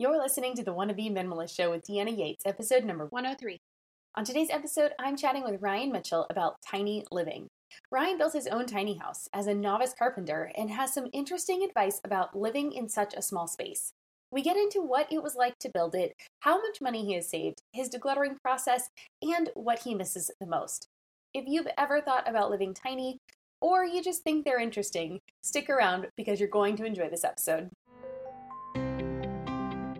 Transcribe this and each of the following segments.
You're listening to the Wannabe Minimalist Show with Deanna Yates, episode number 103. On today's episode, I'm chatting with Ryan Mitchell about tiny living. Ryan built his own tiny house as a novice carpenter and has some interesting advice about living in such a small space. We get into what it was like to build it, how much money he has saved, his decluttering process, and what he misses the most. If you've ever thought about living tiny, or you just think they're interesting, stick around because you're going to enjoy this episode.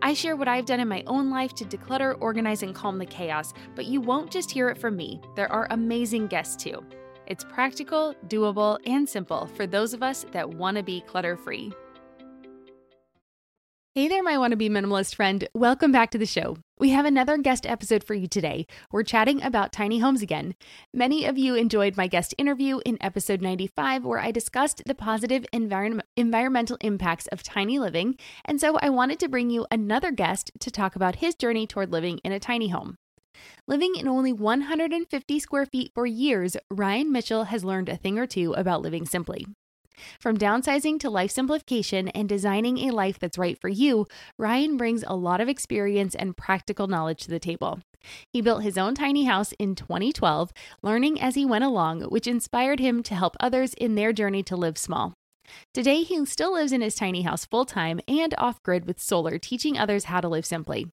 I share what I've done in my own life to declutter, organize, and calm the chaos, but you won't just hear it from me. There are amazing guests too. It's practical, doable, and simple for those of us that want to be clutter free. Hey there, my wannabe minimalist friend. Welcome back to the show. We have another guest episode for you today. We're chatting about tiny homes again. Many of you enjoyed my guest interview in episode 95, where I discussed the positive environ- environmental impacts of tiny living. And so I wanted to bring you another guest to talk about his journey toward living in a tiny home. Living in only 150 square feet for years, Ryan Mitchell has learned a thing or two about living simply. From downsizing to life simplification and designing a life that's right for you, Ryan brings a lot of experience and practical knowledge to the table. He built his own tiny house in 2012, learning as he went along, which inspired him to help others in their journey to live small. Today, he still lives in his tiny house full time and off grid with solar, teaching others how to live simply.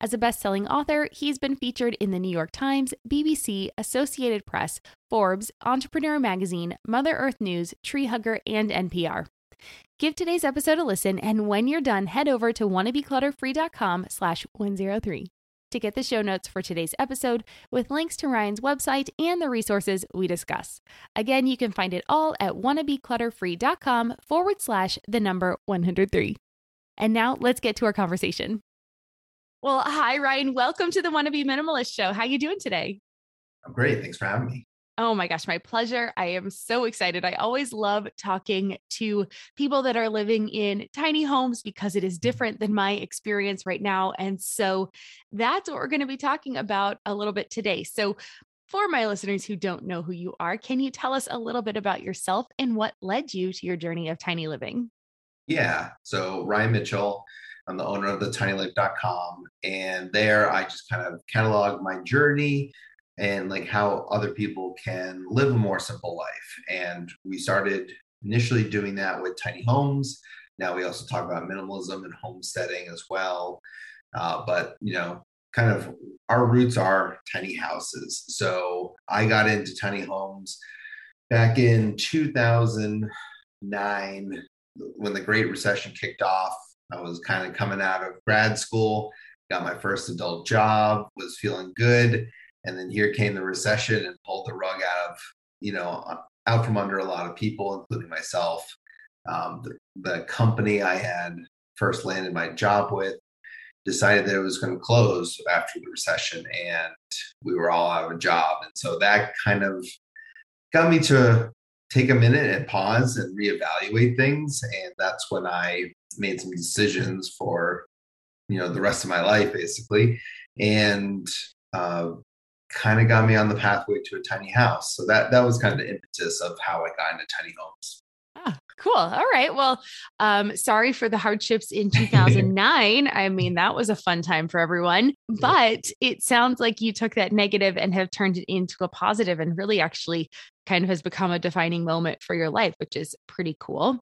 As a best selling author, he's been featured in the New York Times, BBC, Associated Press, Forbes, Entrepreneur Magazine, Mother Earth News, Tree Hugger, and NPR. Give today's episode a listen, and when you're done, head over to wannabeclutterfree.com slash 103 to get the show notes for today's episode with links to Ryan's website and the resources we discuss. Again, you can find it all at wannabeclutterfree.com forward slash the number 103. And now let's get to our conversation. Well, hi, Ryan. Welcome to the Wannabe Minimalist Show. How are you doing today? I'm great. Thanks for having me. Oh my gosh, my pleasure. I am so excited. I always love talking to people that are living in tiny homes because it is different than my experience right now. And so that's what we're going to be talking about a little bit today. So, for my listeners who don't know who you are, can you tell us a little bit about yourself and what led you to your journey of tiny living? Yeah. So, Ryan Mitchell. I'm the owner of the tinylife.com. And there I just kind of catalog my journey and like how other people can live a more simple life. And we started initially doing that with tiny homes. Now we also talk about minimalism and homesteading as well. Uh, but, you know, kind of our roots are tiny houses. So I got into tiny homes back in 2009 when the Great Recession kicked off I was kind of coming out of grad school, got my first adult job, was feeling good. And then here came the recession and pulled the rug out of, you know, out from under a lot of people, including myself. Um, the, the company I had first landed my job with decided that it was going to close after the recession and we were all out of a job. And so that kind of got me to take a minute and pause and reevaluate things. And that's when I made some decisions for, you know, the rest of my life, basically. And uh, kind of got me on the pathway to a tiny house. So that that was kind of the impetus of how I got into tiny homes. Cool. All right. Well, um, sorry for the hardships in 2009. I mean, that was a fun time for everyone, but it sounds like you took that negative and have turned it into a positive and really actually kind of has become a defining moment for your life, which is pretty cool.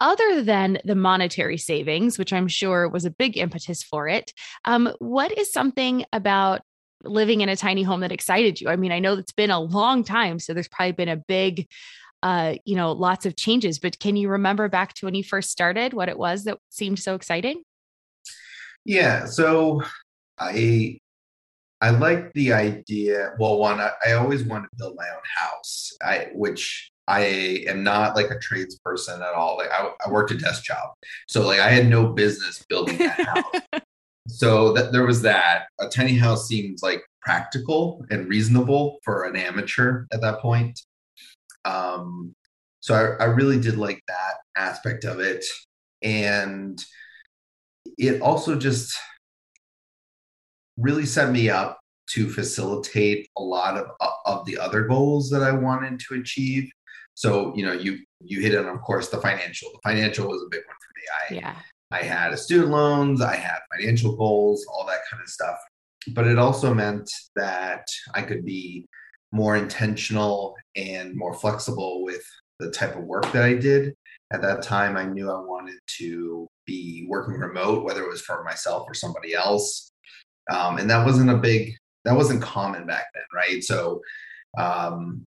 Other than the monetary savings, which I'm sure was a big impetus for it, um, what is something about living in a tiny home that excited you? I mean, I know it's been a long time, so there's probably been a big, uh, you know, lots of changes, but can you remember back to when you first started what it was that seemed so exciting? Yeah. So I I like the idea. Well, one, I, I, always wanted to build my own house, I, which I am not like a tradesperson at all. Like I, I worked a desk job, so like I had no business building that house. so that there was that. A tiny house seemed like practical and reasonable for an amateur at that point. Um, so I, I really did like that aspect of it. And it also just really set me up to facilitate a lot of, of the other goals that I wanted to achieve. So, you know, you you hit on, of course, the financial. The financial was a big one for me. I yeah. I had student loans, I had financial goals, all that kind of stuff. But it also meant that I could be more intentional and more flexible with the type of work that I did. At that time, I knew I wanted to be working remote, whether it was for myself or somebody else. Um, and that wasn't a big, that wasn't common back then, right? So, um,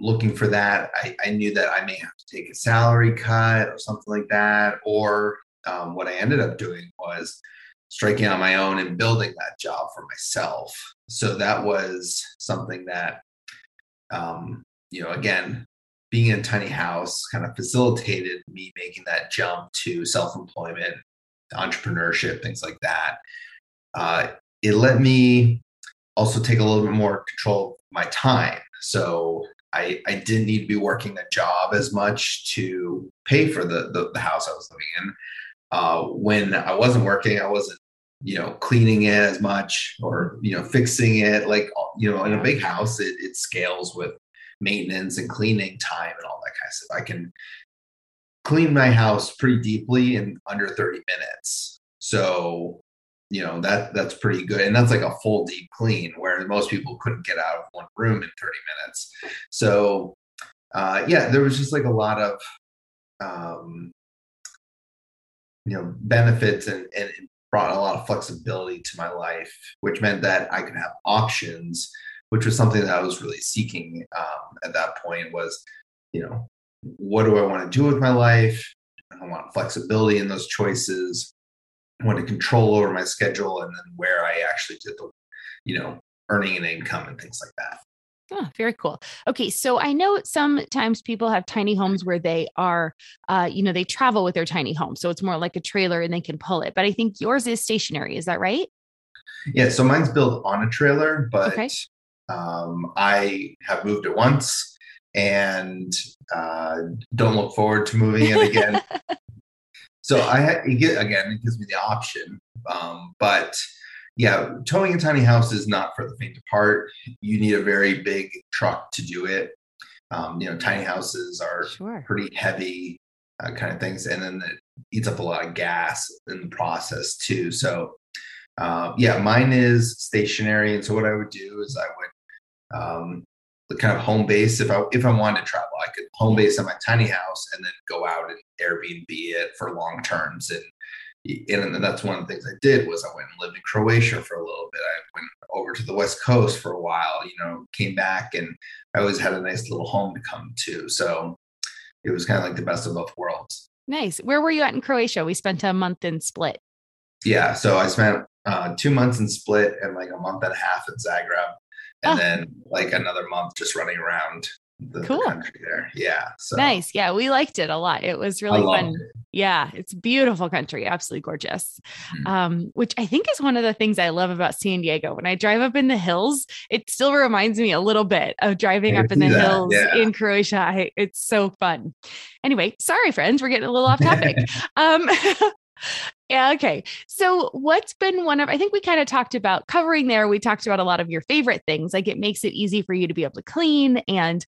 looking for that, I, I knew that I may have to take a salary cut or something like that. Or um, what I ended up doing was striking on my own and building that job for myself. So that was something that, um, you know, again, being in a tiny house kind of facilitated me making that jump to self employment, entrepreneurship, things like that. Uh, it let me also take a little bit more control of my time. So I, I didn't need to be working a job as much to pay for the, the, the house I was living in. Uh, when I wasn't working, I wasn't, you know, cleaning it as much or, you know, fixing it. Like, you know, in a big house, it, it scales with maintenance and cleaning time and all that kind of stuff. I can clean my house pretty deeply in under 30 minutes. So, you know, that that's pretty good. And that's like a full deep clean, where most people couldn't get out of one room in 30 minutes. So uh yeah, there was just like a lot of um you know benefits and, and brought a lot of flexibility to my life, which meant that I could have options which was something that I was really seeking um, at that point was, you know, what do I want to do with my life? I want flexibility in those choices. I want to control over my schedule and then where I actually did the, you know, earning an income and things like that. Oh, very cool. Okay, so I know sometimes people have tiny homes where they are, uh, you know, they travel with their tiny home, so it's more like a trailer and they can pull it. But I think yours is stationary. Is that right? Yeah. So mine's built on a trailer, but okay. Um, I have moved it once and uh, don't look forward to moving it again. so I get, again it gives me the option, um, but yeah, towing a tiny house is not for the faint of heart. You need a very big truck to do it. Um, you know, tiny houses are sure. pretty heavy uh, kind of things, and then it eats up a lot of gas in the process too. So, uh, yeah, mine is stationary, and so what I would do is I would um, kind of home base. If I if I wanted to travel, I could home base at my tiny house and then go out and Airbnb it for long terms. And and that's one of the things I did was I went and lived in Croatia for a little bit. I went over to the West Coast for a while. You know, came back and I always had a nice little home to come to. So it was kind of like the best of both worlds. Nice. Where were you at in Croatia? We spent a month in Split. Yeah, so I spent uh, two months in Split and like a month and a half in Zagreb and oh. then like another month just running around the, cool. the country there. Yeah. So nice. Yeah, we liked it a lot. It was really fun. It. Yeah, it's beautiful country, absolutely gorgeous. Mm-hmm. Um, which I think is one of the things I love about San Diego. When I drive up in the hills, it still reminds me a little bit of driving up in the that. hills yeah. in Croatia. I, it's so fun. Anyway, sorry, friends, we're getting a little off topic. um, yeah. Okay. So, what's been one of, I think we kind of talked about covering there. We talked about a lot of your favorite things. Like it makes it easy for you to be able to clean and,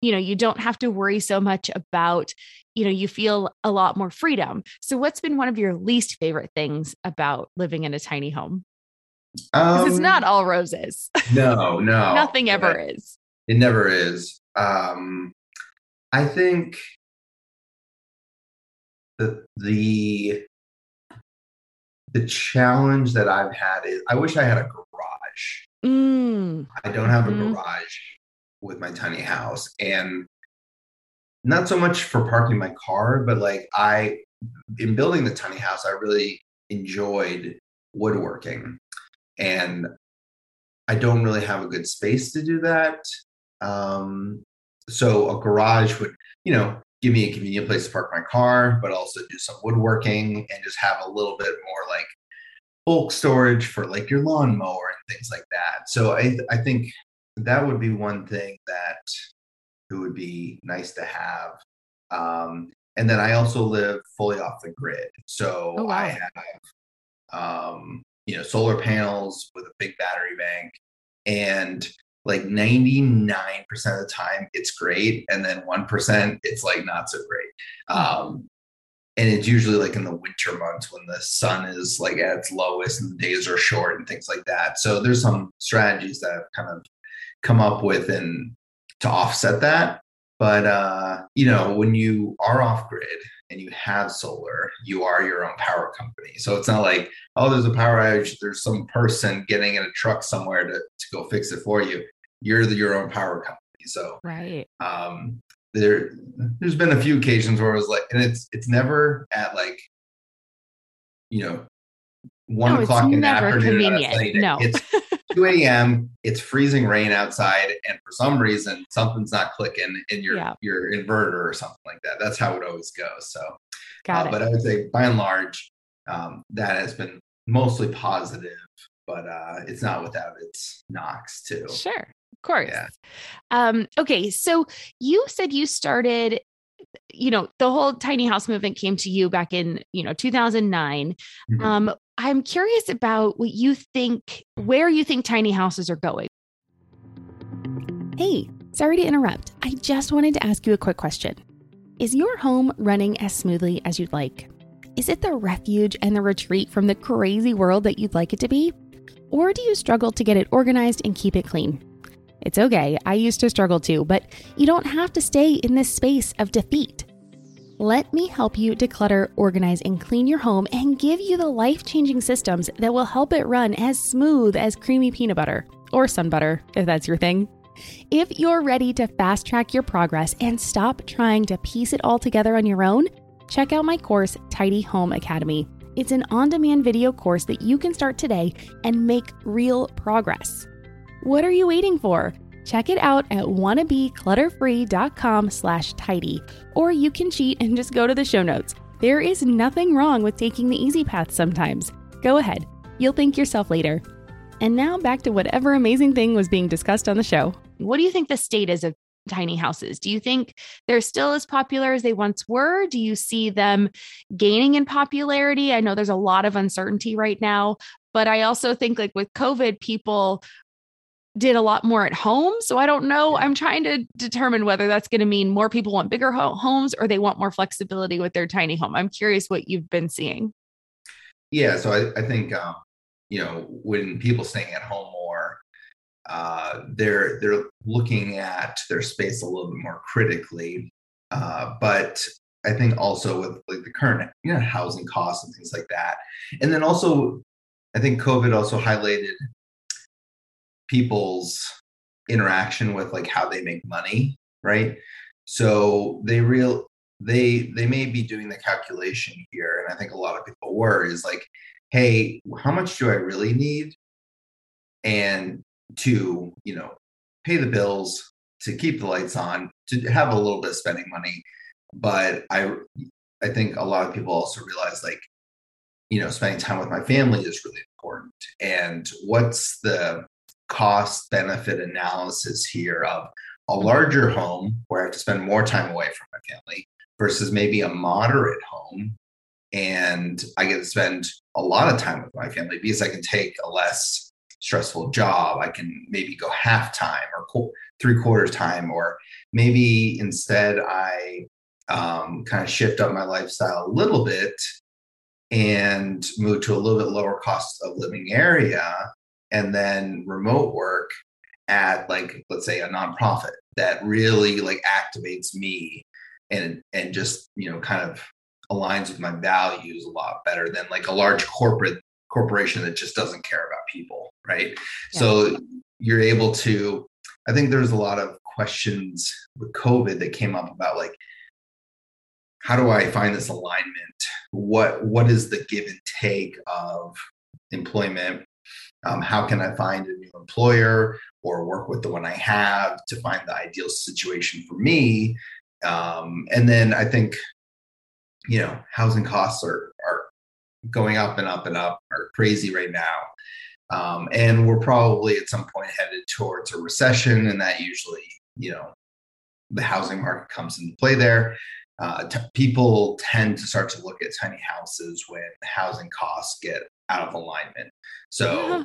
you know, you don't have to worry so much about, you know, you feel a lot more freedom. So, what's been one of your least favorite things about living in a tiny home? Um, it's not all roses. No, no. Nothing ever is. It never is. Um, I think the the the challenge that I've had is I wish I had a garage. Mm. I don't have mm-hmm. a garage with my tiny house. And not so much for parking my car, but like I, in building the tiny house, I really enjoyed woodworking. And I don't really have a good space to do that. Um, so a garage would, you know, give me a convenient place to park my car, but also do some woodworking and just have a little bit more like bulk storage for like your lawnmower and things like that. So I I think that would be one thing that it would be nice to have. Um, and then I also live fully off the grid, so oh, wow. I have um, you know solar panels with a big battery bank, and like 99% of the time it's great and then 1% it's like not so great. Um, and it's usually like in the winter months when the sun is like at its lowest and the days are short and things like that. So there's some strategies that i've kind of come up with and to offset that. But uh, you know when you are off grid and you have solar you are your own power company. So it's not like oh there's a power outage there's some person getting in a truck somewhere to, to go fix it for you you're the, your own power company. So right. um, there there's been a few occasions where it was like and it's it's never at like you know one no, o'clock in the afternoon convenient. no. It's 2 a.m it's freezing rain outside and for some reason something's not clicking in your yeah. your inverter or something like that. That's how it always goes so. Got uh, it. but i would say by and large um, that has been mostly positive but uh, it's not without its knocks too. Sure course. Yeah. Um, okay. So you said you started, you know, the whole tiny house movement came to you back in, you know, 2009. Mm-hmm. Um, I'm curious about what you think, where you think tiny houses are going. Hey, sorry to interrupt. I just wanted to ask you a quick question. Is your home running as smoothly as you'd like? Is it the refuge and the retreat from the crazy world that you'd like it to be? Or do you struggle to get it organized and keep it clean? It's okay, I used to struggle too, but you don't have to stay in this space of defeat. Let me help you declutter, organize, and clean your home and give you the life changing systems that will help it run as smooth as creamy peanut butter or sun butter, if that's your thing. If you're ready to fast track your progress and stop trying to piece it all together on your own, check out my course, Tidy Home Academy. It's an on demand video course that you can start today and make real progress. What are you waiting for? Check it out at wannabeclutterfree.com slash tidy, or you can cheat and just go to the show notes. There is nothing wrong with taking the easy path sometimes. Go ahead. You'll thank yourself later. And now back to whatever amazing thing was being discussed on the show. What do you think the state is of tiny houses? Do you think they're still as popular as they once were? Do you see them gaining in popularity? I know there's a lot of uncertainty right now, but I also think like with COVID, people did a lot more at home. So I don't know. I'm trying to determine whether that's going to mean more people want bigger ho- homes or they want more flexibility with their tiny home. I'm curious what you've been seeing. Yeah. So I, I think, um, you know, when people staying at home more, uh, they're they're looking at their space a little bit more critically. Uh, but I think also with like the current you know housing costs and things like that, and then also I think COVID also highlighted people's interaction with like how they make money, right? So they real they they may be doing the calculation here, and I think a lot of people were is like, hey, how much do I really need? And to you know pay the bills, to keep the lights on, to have a little bit of spending money. But I I think a lot of people also realize like you know spending time with my family is really important and what's the cost benefit analysis here of a larger home where I have to spend more time away from my family versus maybe a moderate home and I get to spend a lot of time with my family because I can take a less stressful job. I can maybe go half time or three quarters time, or maybe instead I um, kind of shift up my lifestyle a little bit and move to a little bit lower cost of living area and then remote work at like let's say a nonprofit that really like activates me and and just you know kind of aligns with my values a lot better than like a large corporate corporation that just doesn't care about people right? Yeah. so you're able to i think there's a lot of questions with covid that came up about like how do i find this alignment? What what is the give and take of employment um, how can I find a new employer or work with the one I have to find the ideal situation for me? Um, and then I think, you know, housing costs are, are going up and up and up are crazy right now. Um, and we're probably at some point headed towards a recession, and that usually, you know, the housing market comes into play there. Uh, t- people tend to start to look at tiny houses when housing costs get out of alignment. So, Yeah.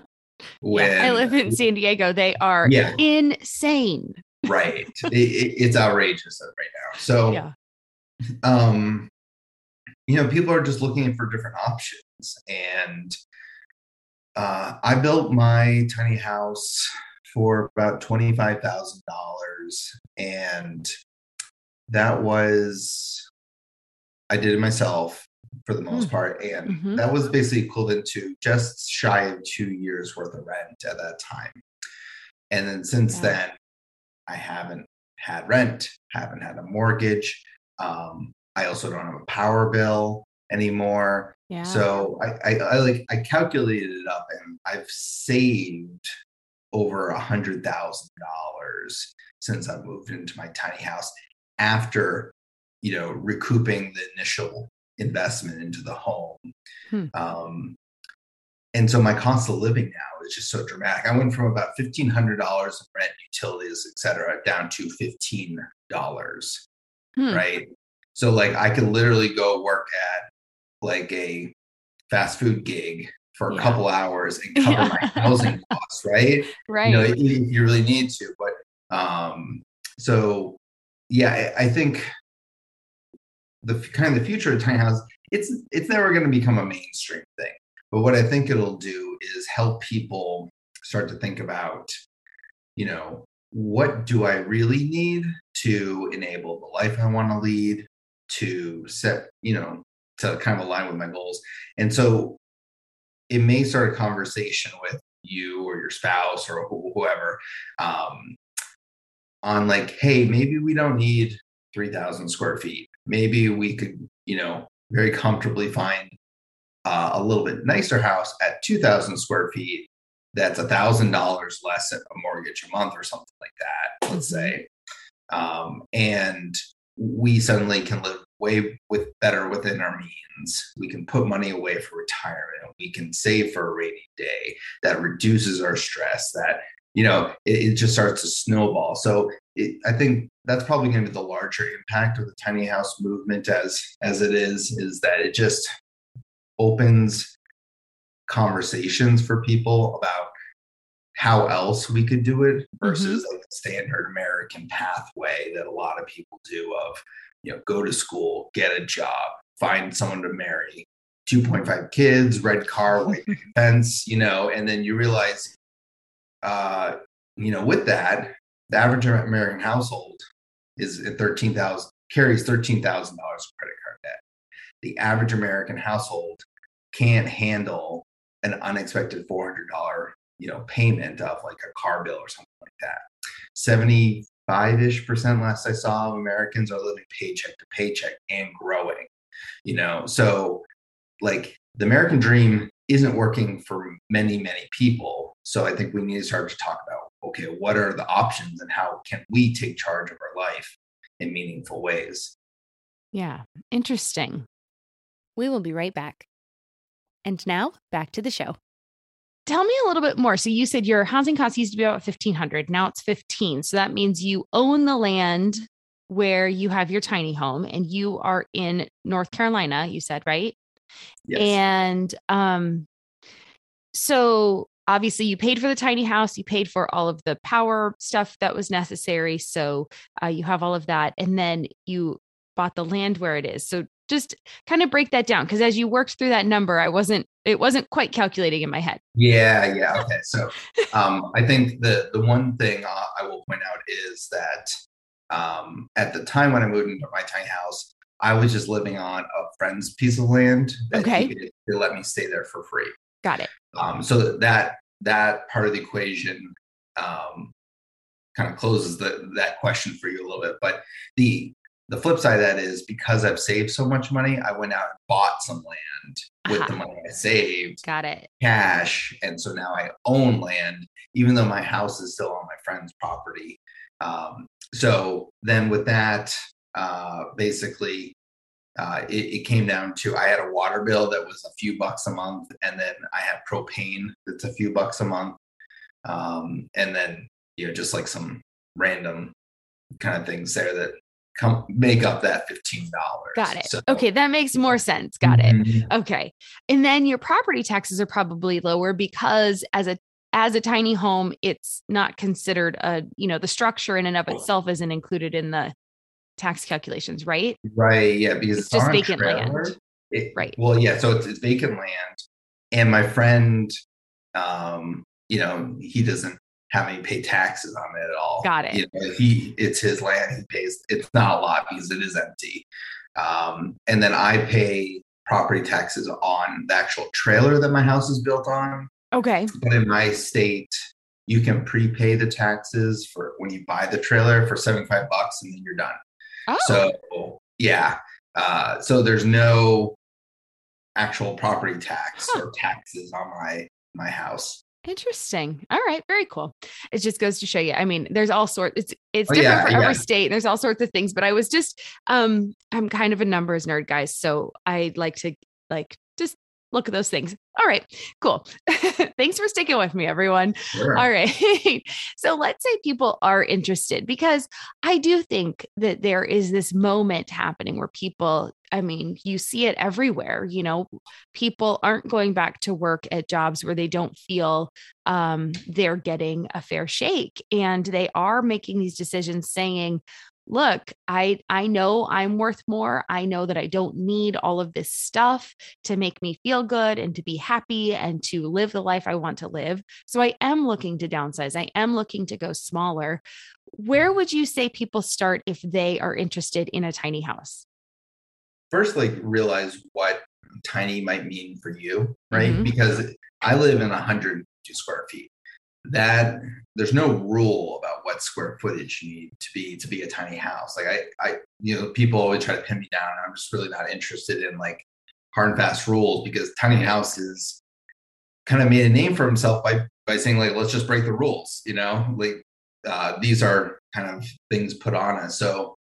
When yeah, I live in San Diego. They are Yeah. insane. right, it, it- it's outrageous right now. So, Yeah. um, you know, people are just looking for different options. And uh, I built my tiny house for about $25,000. And that was, I did it myself for the most Hmm. part. And Mhm. that was basically equivalent to just shy of two years worth of rent at that time. And then since Yeah. then, I haven't had rent, haven't had a mortgage. Um, I also don't have a power bill anymore. Yeah. So I, I, I like I calculated it up and I've saved over a hundred thousand dollars since I moved into my tiny house after you know recouping the initial investment into the home. Hmm. Um, and so my cost of living now is just so dramatic. I went from about fifteen hundred dollars in rent, utilities, et cetera, down to fifteen dollars Hmm. right? So like I could literally go work at like a fast food gig for a Yeah. couple hours and cover Yeah. my housing costs, right? right. You know, if, you really need to. But um, so yeah, I, I think the kind of the future of tiny house, it's it's never going to become a mainstream thing. But what I think it'll do is help people start to think about, you know, what do I really need to enable the life I want to lead, to set, you know, to kind of align with my goals. And so it may start a conversation with you or your spouse or whoever um, on like, hey, maybe we don't need 3,000 square feet. Maybe we could, you know, very comfortably find uh, a little bit nicer house at 2,000 square feet that's a thousand dollars less a mortgage a month or something like that let's say. Um, and we suddenly can live way with better within our means. We can put money away for retirement. We can save for a rainy day that reduces our stress that you know it, it just starts to snowball. So it, i think that's probably going to be the larger impact of the tiny house movement as as it is is that it just opens conversations for people about how else we could do it versus like the standard American pathway that a lot of people do of, you know, go to school, get a job, find someone to marry, 2.5 kids, red car, white fence, you know, and then you realize, uh, you know, with that, the average American household is at 13,000, carries $13,000 of credit card debt. The average American household can't handle an unexpected $400 you know payment of like a car bill or something like that 75ish percent last i saw of americans are living paycheck to paycheck and growing you know so like the american dream isn't working for many many people so i think we need to start to talk about okay what are the options and how can we take charge of our life in meaningful ways Yeah, interesting. We will be right back. And now back to the show. Tell me a little bit more. So you said your housing cost used to be about 1500, now it's 15. So that means you own the land where you have your tiny home and you are in North Carolina, you said, right? Yes And um so obviously you paid for the tiny house, you paid for all of the power stuff that was necessary, so uh, you have all of that and then you bought the land where it is. So just kind of break that down because as you worked through that number, I wasn't it wasn't quite calculating in my head. Yeah, yeah. Okay. So um, I think the the one thing I will point out is that um, at the time when I moved into my tiny house, I was just living on a friend's piece of land. That he Okay. could- they let me stay there for free. Got it. Um, so that that part of the equation um, kind of closes the, that question for you a little bit. But the the flip side of that is because I've saved so much money, I went out and bought some land with the money I saved Got it. cash and so now i own land even though my house is still on my friend's property um, so then with that uh, basically uh, it, it, came down to I had a water bill that was a few bucks a month, and then I had propane that's a few bucks a month, um, and then you know just like some random kind of things there that come make up that fifteen dollars. Got it. So, okay, that makes more sense. Got mm-hmm. it. Okay, and then your property taxes are probably lower because as a as a tiny home, it's not considered a you know the structure in and of itself isn't included in the tax calculations, right? Right. Yeah, because it's, it's just vacant trailer. land. It, right. Well, yeah. So it's, it's vacant land, and my friend, um, you know, he doesn't have any pay taxes on it at all. Got it. You know, he it's his land. He pays. It's not a lot because it is empty. Um, and then I pay property taxes on the actual trailer that my house is built on. Okay. But in my state, you can prepay the taxes for when you buy the trailer for 75 bucks and then you're done. Oh. So yeah. Uh, so there's no actual property tax huh. or taxes on my my house. Interesting. All right, very cool. It just goes to show you. I mean, there's all sorts. It's it's oh, different yeah, for every yeah. state. There's all sorts of things. But I was just, um, I'm kind of a numbers nerd, guys. So I like to like look at those things. All right, cool. Thanks for sticking with me, everyone. Sure. All right. so let's say people are interested because I do think that there is this moment happening where people, I mean, you see it everywhere. You know, people aren't going back to work at jobs where they don't feel um, they're getting a fair shake. And they are making these decisions saying, look i i know i'm worth more. I know that i don't need all of this stuff to make me feel good and to be happy and to live the life i want to live. So i am looking to downsize. I am looking to go smaller. Where would you say people start if they are interested in a tiny house? First like realize what tiny might mean for you right? Mm-hmm. because i live in 100 square feet that there's no rule about what square footage you need to be to be a tiny house. Like I, I, you know, people always try to pin me down. I'm just really not interested in like hard and fast rules because tiny houses kind of made a name for himself by by saying like let's just break the rules. You know, like uh, these are kind of things put on us. So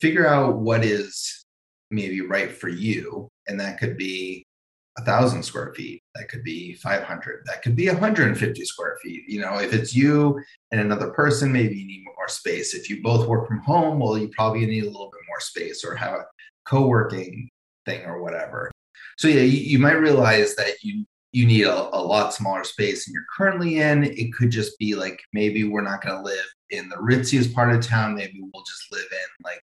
figure out what is maybe right for you, and that could be a thousand square feet that could be 500 that could be 150 square feet you know if it's you and another person maybe you need more space. If you both work from home well you probably need a little bit more space or have a co-working thing or whatever. So yeah you, you might realize that you you need a, a lot smaller space than you're currently in. It could just be like maybe we're not going to live in the ritziest part of town. Maybe we'll just live in like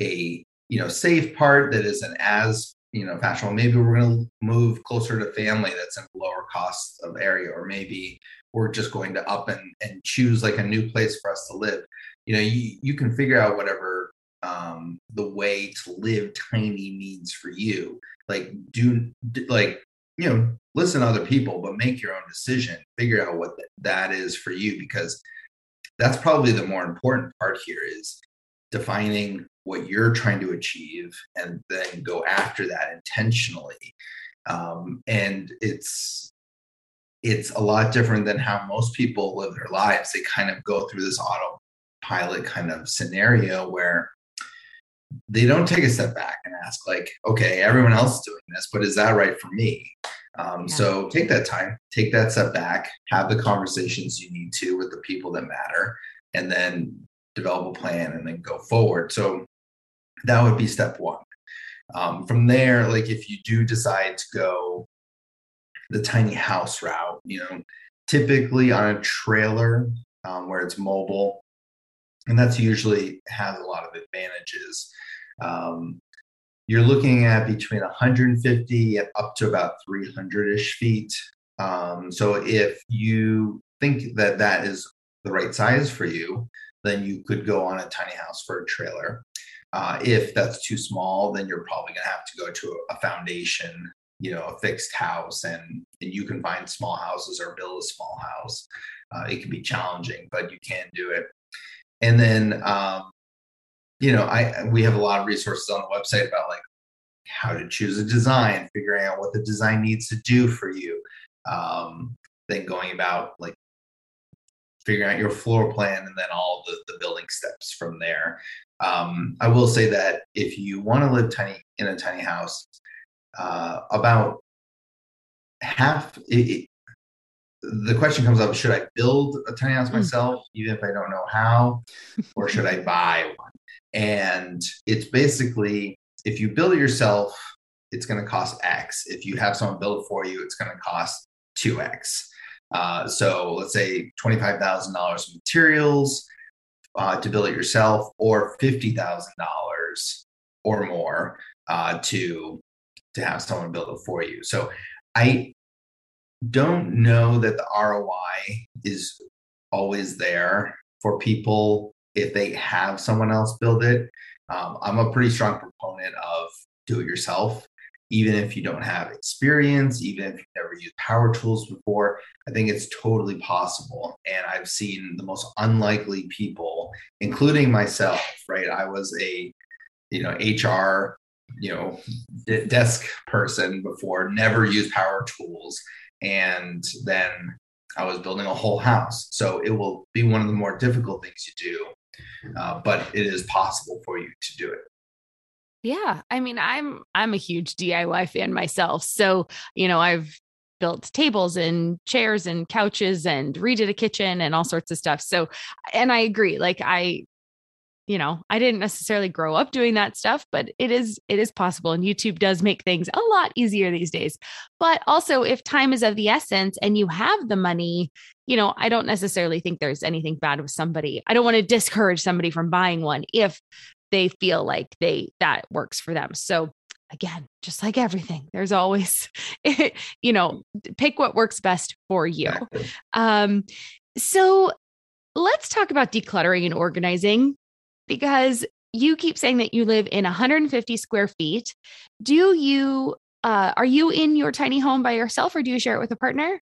a you know safe part that isn't as you know fashionable. Maybe we're going to move closer to family that's in a lower cost of area or maybe we're just going to up and, and choose like a new place for us to live. You know you, you can figure out whatever um, the way to live tiny means for you. Like do like you know listen to other people but make your own decision. Figure out what that is for you because that's probably the more important part here is defining what you're trying to achieve and then go after that intentionally. Um, and it's it's a lot different than how most people live their lives. They kind of go through this autopilot kind of scenario where they don't take a step back and ask like okay everyone else is doing this but is that right for me? Um, yeah. so take that time take that step back have the conversations you need to with the people that matter and then develop a plan and then go forward. So that would be step one. Um, from there, like if you do decide to go the tiny house route, you know, typically on a trailer um, where it's mobile, and that's usually has a lot of advantages. Um, you're looking at between 150 up to about 300 ish feet. Um, so if you think that that is the right size for you, then you could go on a tiny house for a trailer. Uh, if that's too small, then you're probably going to have to go to a, foundation, you know, a fixed house, and and you can find small houses or build a small house. Uh, it can be challenging, but you can do it. And then, um, you know, I we have a lot of resources on the website about like how to choose a design, figuring out what the design needs to do for you. Um, then going about like figuring out your floor plan and then all the, the building steps from there Um, I will say that if you want to live tiny in a tiny house, uh, about half it, the question comes up should i build a tiny house hmm. myself even if i don't know how or should i buy one? And it's basically if you build it yourself it's going to cost x. If you have someone build it for you it's going to cost 2x uh, so let's say $25000 in materials uh, to build it yourself or $50000 or more uh, to to have someone build it for you so i don't know that the ROI is always there for people if they have someone else build it. Um, I'm a pretty strong proponent of do it yourself, even if you don't have experience, even if you've never used power tools before. I think it's totally possible. And I've seen the most unlikely people, including myself, right? I was a, you know, HR, you know, desk person before, never used power tools and then I was building a whole house. So it will be one of the more difficult things you do, uh, but it is possible for you to do it. Yeah, I mean, I'm I'm a huge DIY fan myself. So you know, I've built tables and chairs and couches and redid a kitchen and all mm-hmm. sorts of stuff. So, and I agree. Like I you know i didn't necessarily grow up doing that stuff but it is it is possible and youtube does make things a lot easier these days but also if time is of the essence and you have the money you know i don't necessarily think there's anything bad with somebody i don't want to discourage somebody from buying one if they feel like they that works for them so again just like everything there's always you know pick what works best for you um so let's talk about decluttering and organizing because you keep saying that you live in 150 square feet. Do you uh, are you in your tiny home by yourself or do you share it with a partner?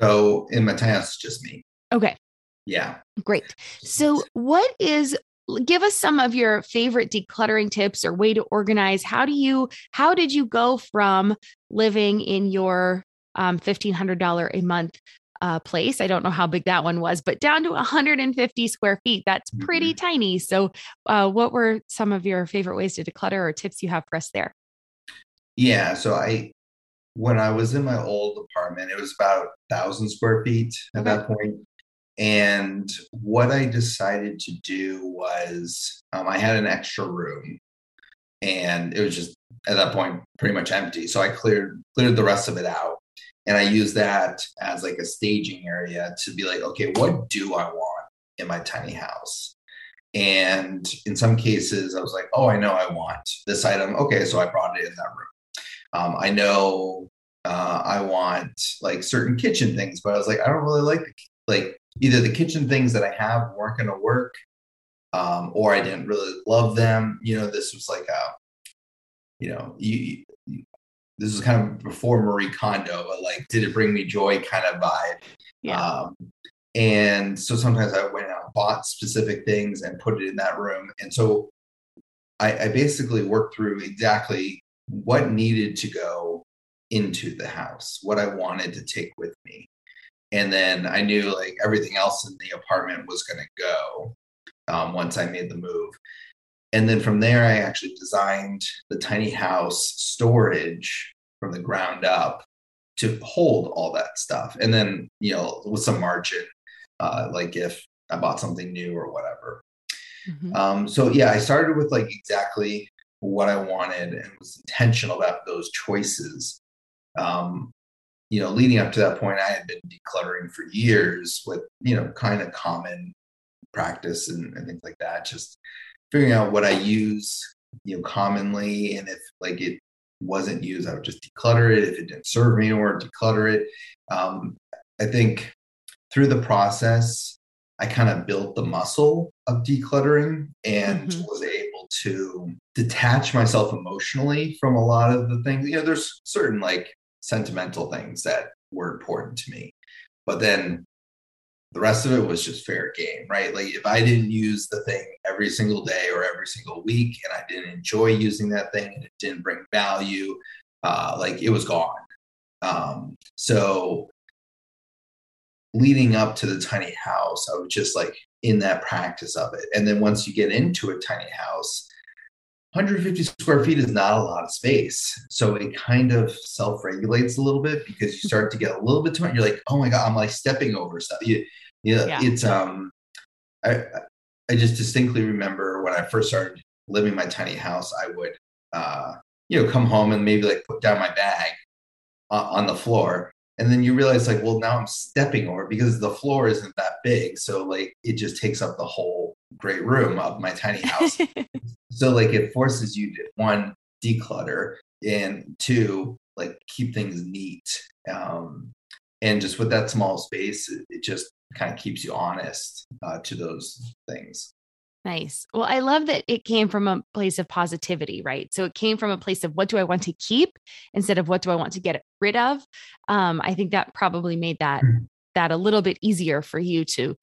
So in my tiny house, it's just me. Okay. Yeah. Great. So what is give us some of your favorite decluttering tips or way to organize how do you how did you go from living in your um, $1500 a month uh, place. I don't know how big that one was, but down to 150 square feet. That's pretty mm-hmm. tiny. So, uh, what were some of your favorite ways to declutter or tips you have for us there? Yeah. So, I, when I was in my old apartment, it was about thousand square feet at okay. that point. And what I decided to do was um, I had an extra room and it was just at that point pretty much empty. So I cleared cleared the rest of it out and I used that as like a staging area to be like, okay, what do I want in my tiny house? And in some cases, I was like, oh, I know I want this item. Okay, so I brought it in that room. Um, I know uh, I want like certain kitchen things, but I was like, I don't really like like either the kitchen things that I have weren't going to work, um, or I didn't really love them. You know, this was like a, you know, you this was kind of before Marie Kondo, but like, did it bring me joy kind of vibe. Yeah. Um, and so sometimes I went out and bought specific things and put it in that room. And so I, I basically worked through exactly what needed to go into the house, what I wanted to take with me. And then I knew like everything else in the apartment was going to go um, once I made the move and then from there, I actually designed the tiny house storage from the ground up to hold all that stuff. And then, you know, with some margin, uh, like if I bought something new or whatever. Mm-hmm. Um, so yeah, I started with like exactly what I wanted and was intentional about those choices. Um, you know, leading up to that point, I had been decluttering for years with, you know, kind of common practice and, and things like that. Just figuring out what I use, you know, commonly, and if like it wasn't used, I would just declutter it. If it didn't serve me anymore, declutter it. Um, I think through the process, I kind of built the muscle of decluttering and mm-hmm. was able to detach myself emotionally from a lot of the things. You know, there's certain like sentimental things that were important to me, but then the rest of it was just fair game, right? Like if I didn't use the thing every single day or every single week and I didn't enjoy using that thing and it didn't bring value, uh, like it was gone. Um, so leading up to the tiny house, I was just like in that practice of it. And then once you get into a tiny house, 150 square feet is not a lot of space. So it kind of self regulates a little bit because you start to get a little bit too much. You're like, oh my God, I'm like stepping over stuff. You, you know, yeah. It's, um, I, I just distinctly remember when I first started living my tiny house, I would, uh, you know, come home and maybe like put down my bag uh, on the floor and then you realize like well now i'm stepping over because the floor isn't that big so like it just takes up the whole great room of my tiny house so like it forces you to one declutter and two like keep things neat um and just with that small space it, it just kind of keeps you honest uh, to those things Nice. Well, I love that it came from a place of positivity, right? So it came from a place of what do I want to keep instead of what do I want to get rid of. Um, I think that probably made that mm-hmm. that a little bit easier for you to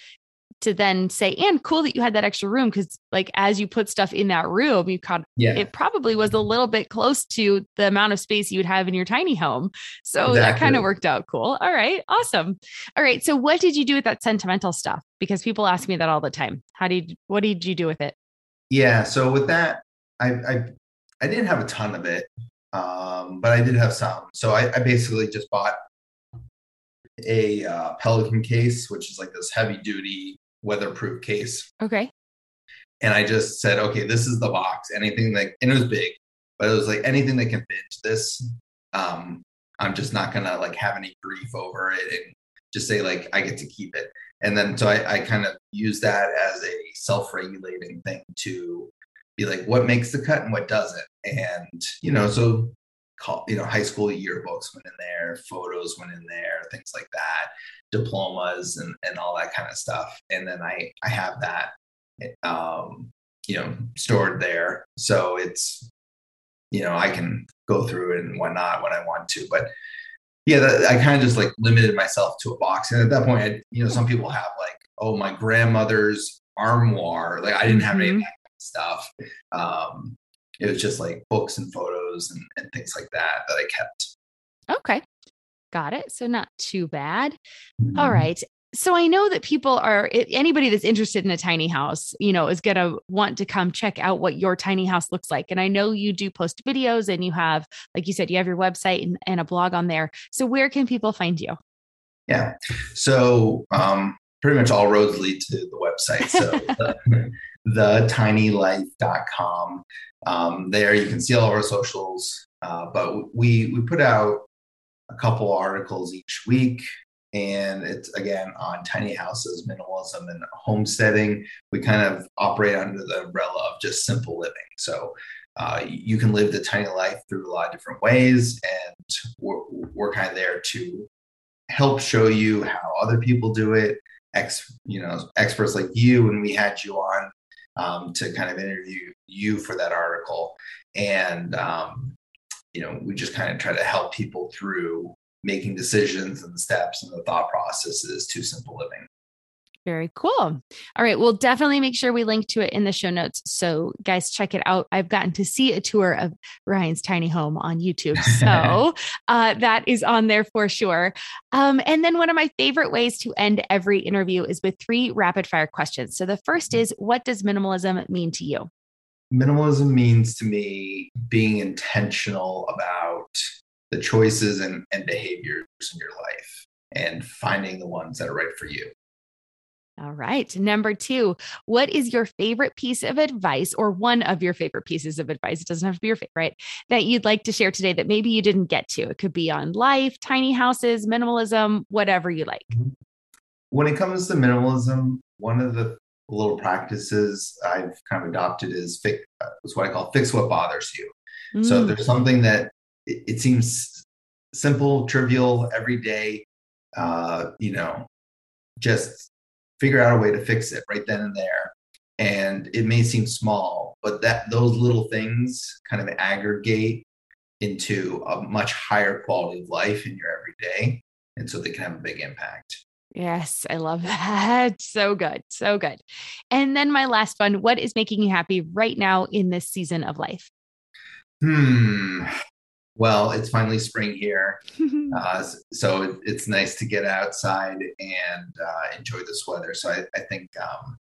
to then say, and cool that you had that extra room because, like, as you put stuff in that room, you caught yeah. it probably was a little bit close to the amount of space you would have in your tiny home. So exactly. that kind of worked out cool. All right, awesome. All right, so what did you do with that sentimental stuff? Because people ask me that all the time. How did what did you do with it? Yeah, so with that, I I, I didn't have a ton of it, um, but I did have some. So I, I basically just bought a uh, Pelican case, which is like this heavy duty weatherproof case. Okay. And I just said, okay, this is the box. Anything that, and it was big, but it was like anything that can fit into this. Um, I'm just not gonna like have any grief over it and just say like I get to keep it. And then so I, I kind of use that as a self-regulating thing to be like what makes the cut and what doesn't. And you know, so call you know high school yearbooks went in there, photos went in there, things like that diplomas and, and all that kind of stuff. And then I, I have that, um, you know, stored there. So it's, you know, I can go through and whatnot when I want to. But yeah, that, I kind of just like limited myself to a box. And at that point, I, you know, some people have like, oh, my grandmother's armoire. Like I didn't have mm-hmm. any of that stuff. Um, it was just like books and photos and, and things like that that I kept. Okay. Got it. So not too bad. Mm-hmm. All right. So I know that people are anybody that's interested in a tiny house, you know, is going to want to come check out what your tiny house looks like. And I know you do post videos and you have, like you said, you have your website and, and a blog on there. So where can people find you? Yeah. So um, pretty much all roads lead to the website. So the, thetinylife.com. Um, there you can see all of our socials. Uh, but we we put out a couple articles each week. And it's again on tiny houses, minimalism, and homesteading. We kind of operate under the umbrella of just simple living. So uh, you can live the tiny life through a lot of different ways, and we're, we're kind of there to help show you how other people do it. Ex, you know, experts like you, and we had you on um, to kind of interview you for that article, and um, you know, we just kind of try to help people through making decisions and the steps and the thought processes to simple living. Very cool. All right. We'll definitely make sure we link to it in the show notes. So, guys, check it out. I've gotten to see a tour of Ryan's tiny home on YouTube. So, uh, that is on there for sure. Um, and then, one of my favorite ways to end every interview is with three rapid fire questions. So, the first is What does minimalism mean to you? minimalism means to me being intentional about the choices and, and behaviors in your life and finding the ones that are right for you. All right. Number two, what is your favorite piece of advice or one of your favorite pieces of advice? It doesn't have to be your favorite that you'd like to share today that maybe you didn't get to. It could be on life, tiny houses, minimalism, whatever you like. Mm-hmm. When it comes to minimalism, one of the little practices I've kind of adopted is fix, uh, is what I call fix what bothers you. Mm. So there's something that it, it, seems simple, trivial, everyday, uh, you know, just figure out a way to fix it right then and there. And it may seem small, but that those little things kind of aggregate into a much higher quality of life in your everyday. And so they can have a big impact. Yes, I love that. So good. So good. And then my last one what is making you happy right now in this season of life? Hmm. Well, it's finally spring here. uh, so it's nice to get outside and uh, enjoy this weather. So I, I think um,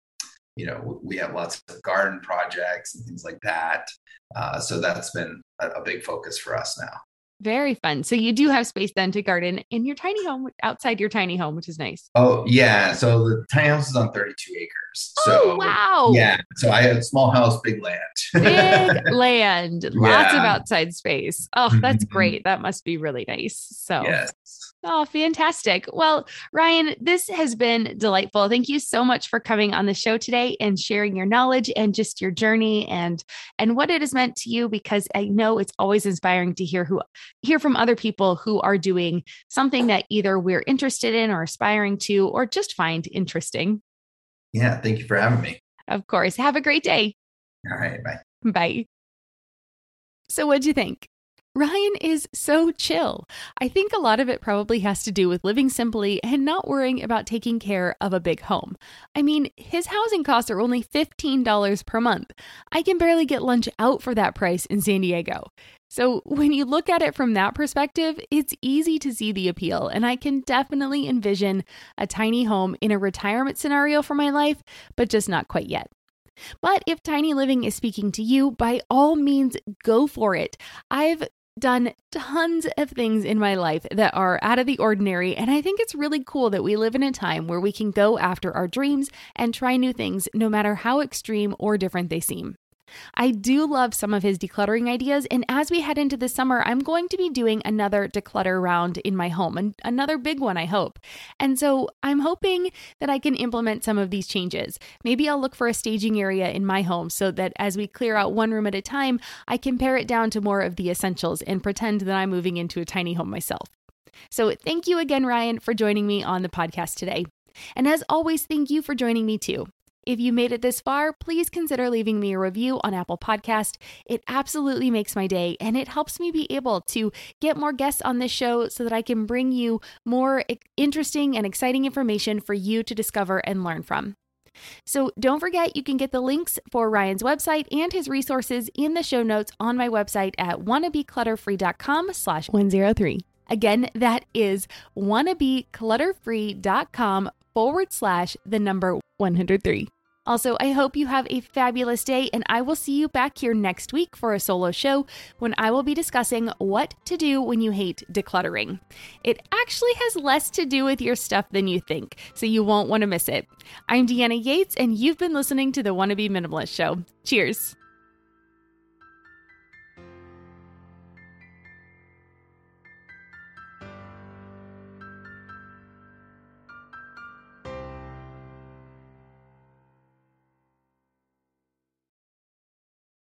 you know, we have lots of garden projects and things like that. Uh, so that's been a, a big focus for us now. Very fun. So you do have space then to garden in your tiny home outside your tiny home, which is nice. Oh yeah. So the tiny house is on 32 acres. Oh, So wow. yeah. So I have a small house, big land. Big land, lots of outside space. Oh, that's Mhm. great. That must be really nice. So, yes. Oh, fantastic. Well, Ryan, this has been delightful. Thank you so much for coming on the show today and sharing your knowledge and just your journey and and what it has meant to you because I know it's always inspiring to hear who hear from other people who are doing something that either we're interested in or aspiring to or just find interesting. Yeah. Thank you for having me. Of course. Have a great day. All right. Bye. Bye. So, what'd you think? Ryan is so chill. I think a lot of it probably has to do with living simply and not worrying about taking care of a big home. I mean, his housing costs are only $15 per month. I can barely get lunch out for that price in San Diego. So, when you look at it from that perspective, it's easy to see the appeal, and I can definitely envision a tiny home in a retirement scenario for my life, but just not quite yet. But if tiny living is speaking to you, by all means, go for it. I've done tons of things in my life that are out of the ordinary, and I think it's really cool that we live in a time where we can go after our dreams and try new things, no matter how extreme or different they seem. I do love some of his decluttering ideas, and as we head into the summer, I'm going to be doing another declutter round in my home, and another big one, I hope. And so I'm hoping that I can implement some of these changes. Maybe I'll look for a staging area in my home so that as we clear out one room at a time, I can pare it down to more of the essentials and pretend that I'm moving into a tiny home myself. So thank you again, Ryan, for joining me on the podcast today. And as always, thank you for joining me too. If you made it this far, please consider leaving me a review on Apple Podcast. It absolutely makes my day and it helps me be able to get more guests on this show so that I can bring you more interesting and exciting information for you to discover and learn from. So don't forget you can get the links for Ryan's website and his resources in the show notes on my website at wannabeclutterfree.com slash 103. Again, that is wannabeclutterfree.com forward slash the number 103. Also, I hope you have a fabulous day, and I will see you back here next week for a solo show when I will be discussing what to do when you hate decluttering. It actually has less to do with your stuff than you think, so you won't want to miss it. I'm Deanna Yates, and you've been listening to the Wannabe Minimalist Show. Cheers.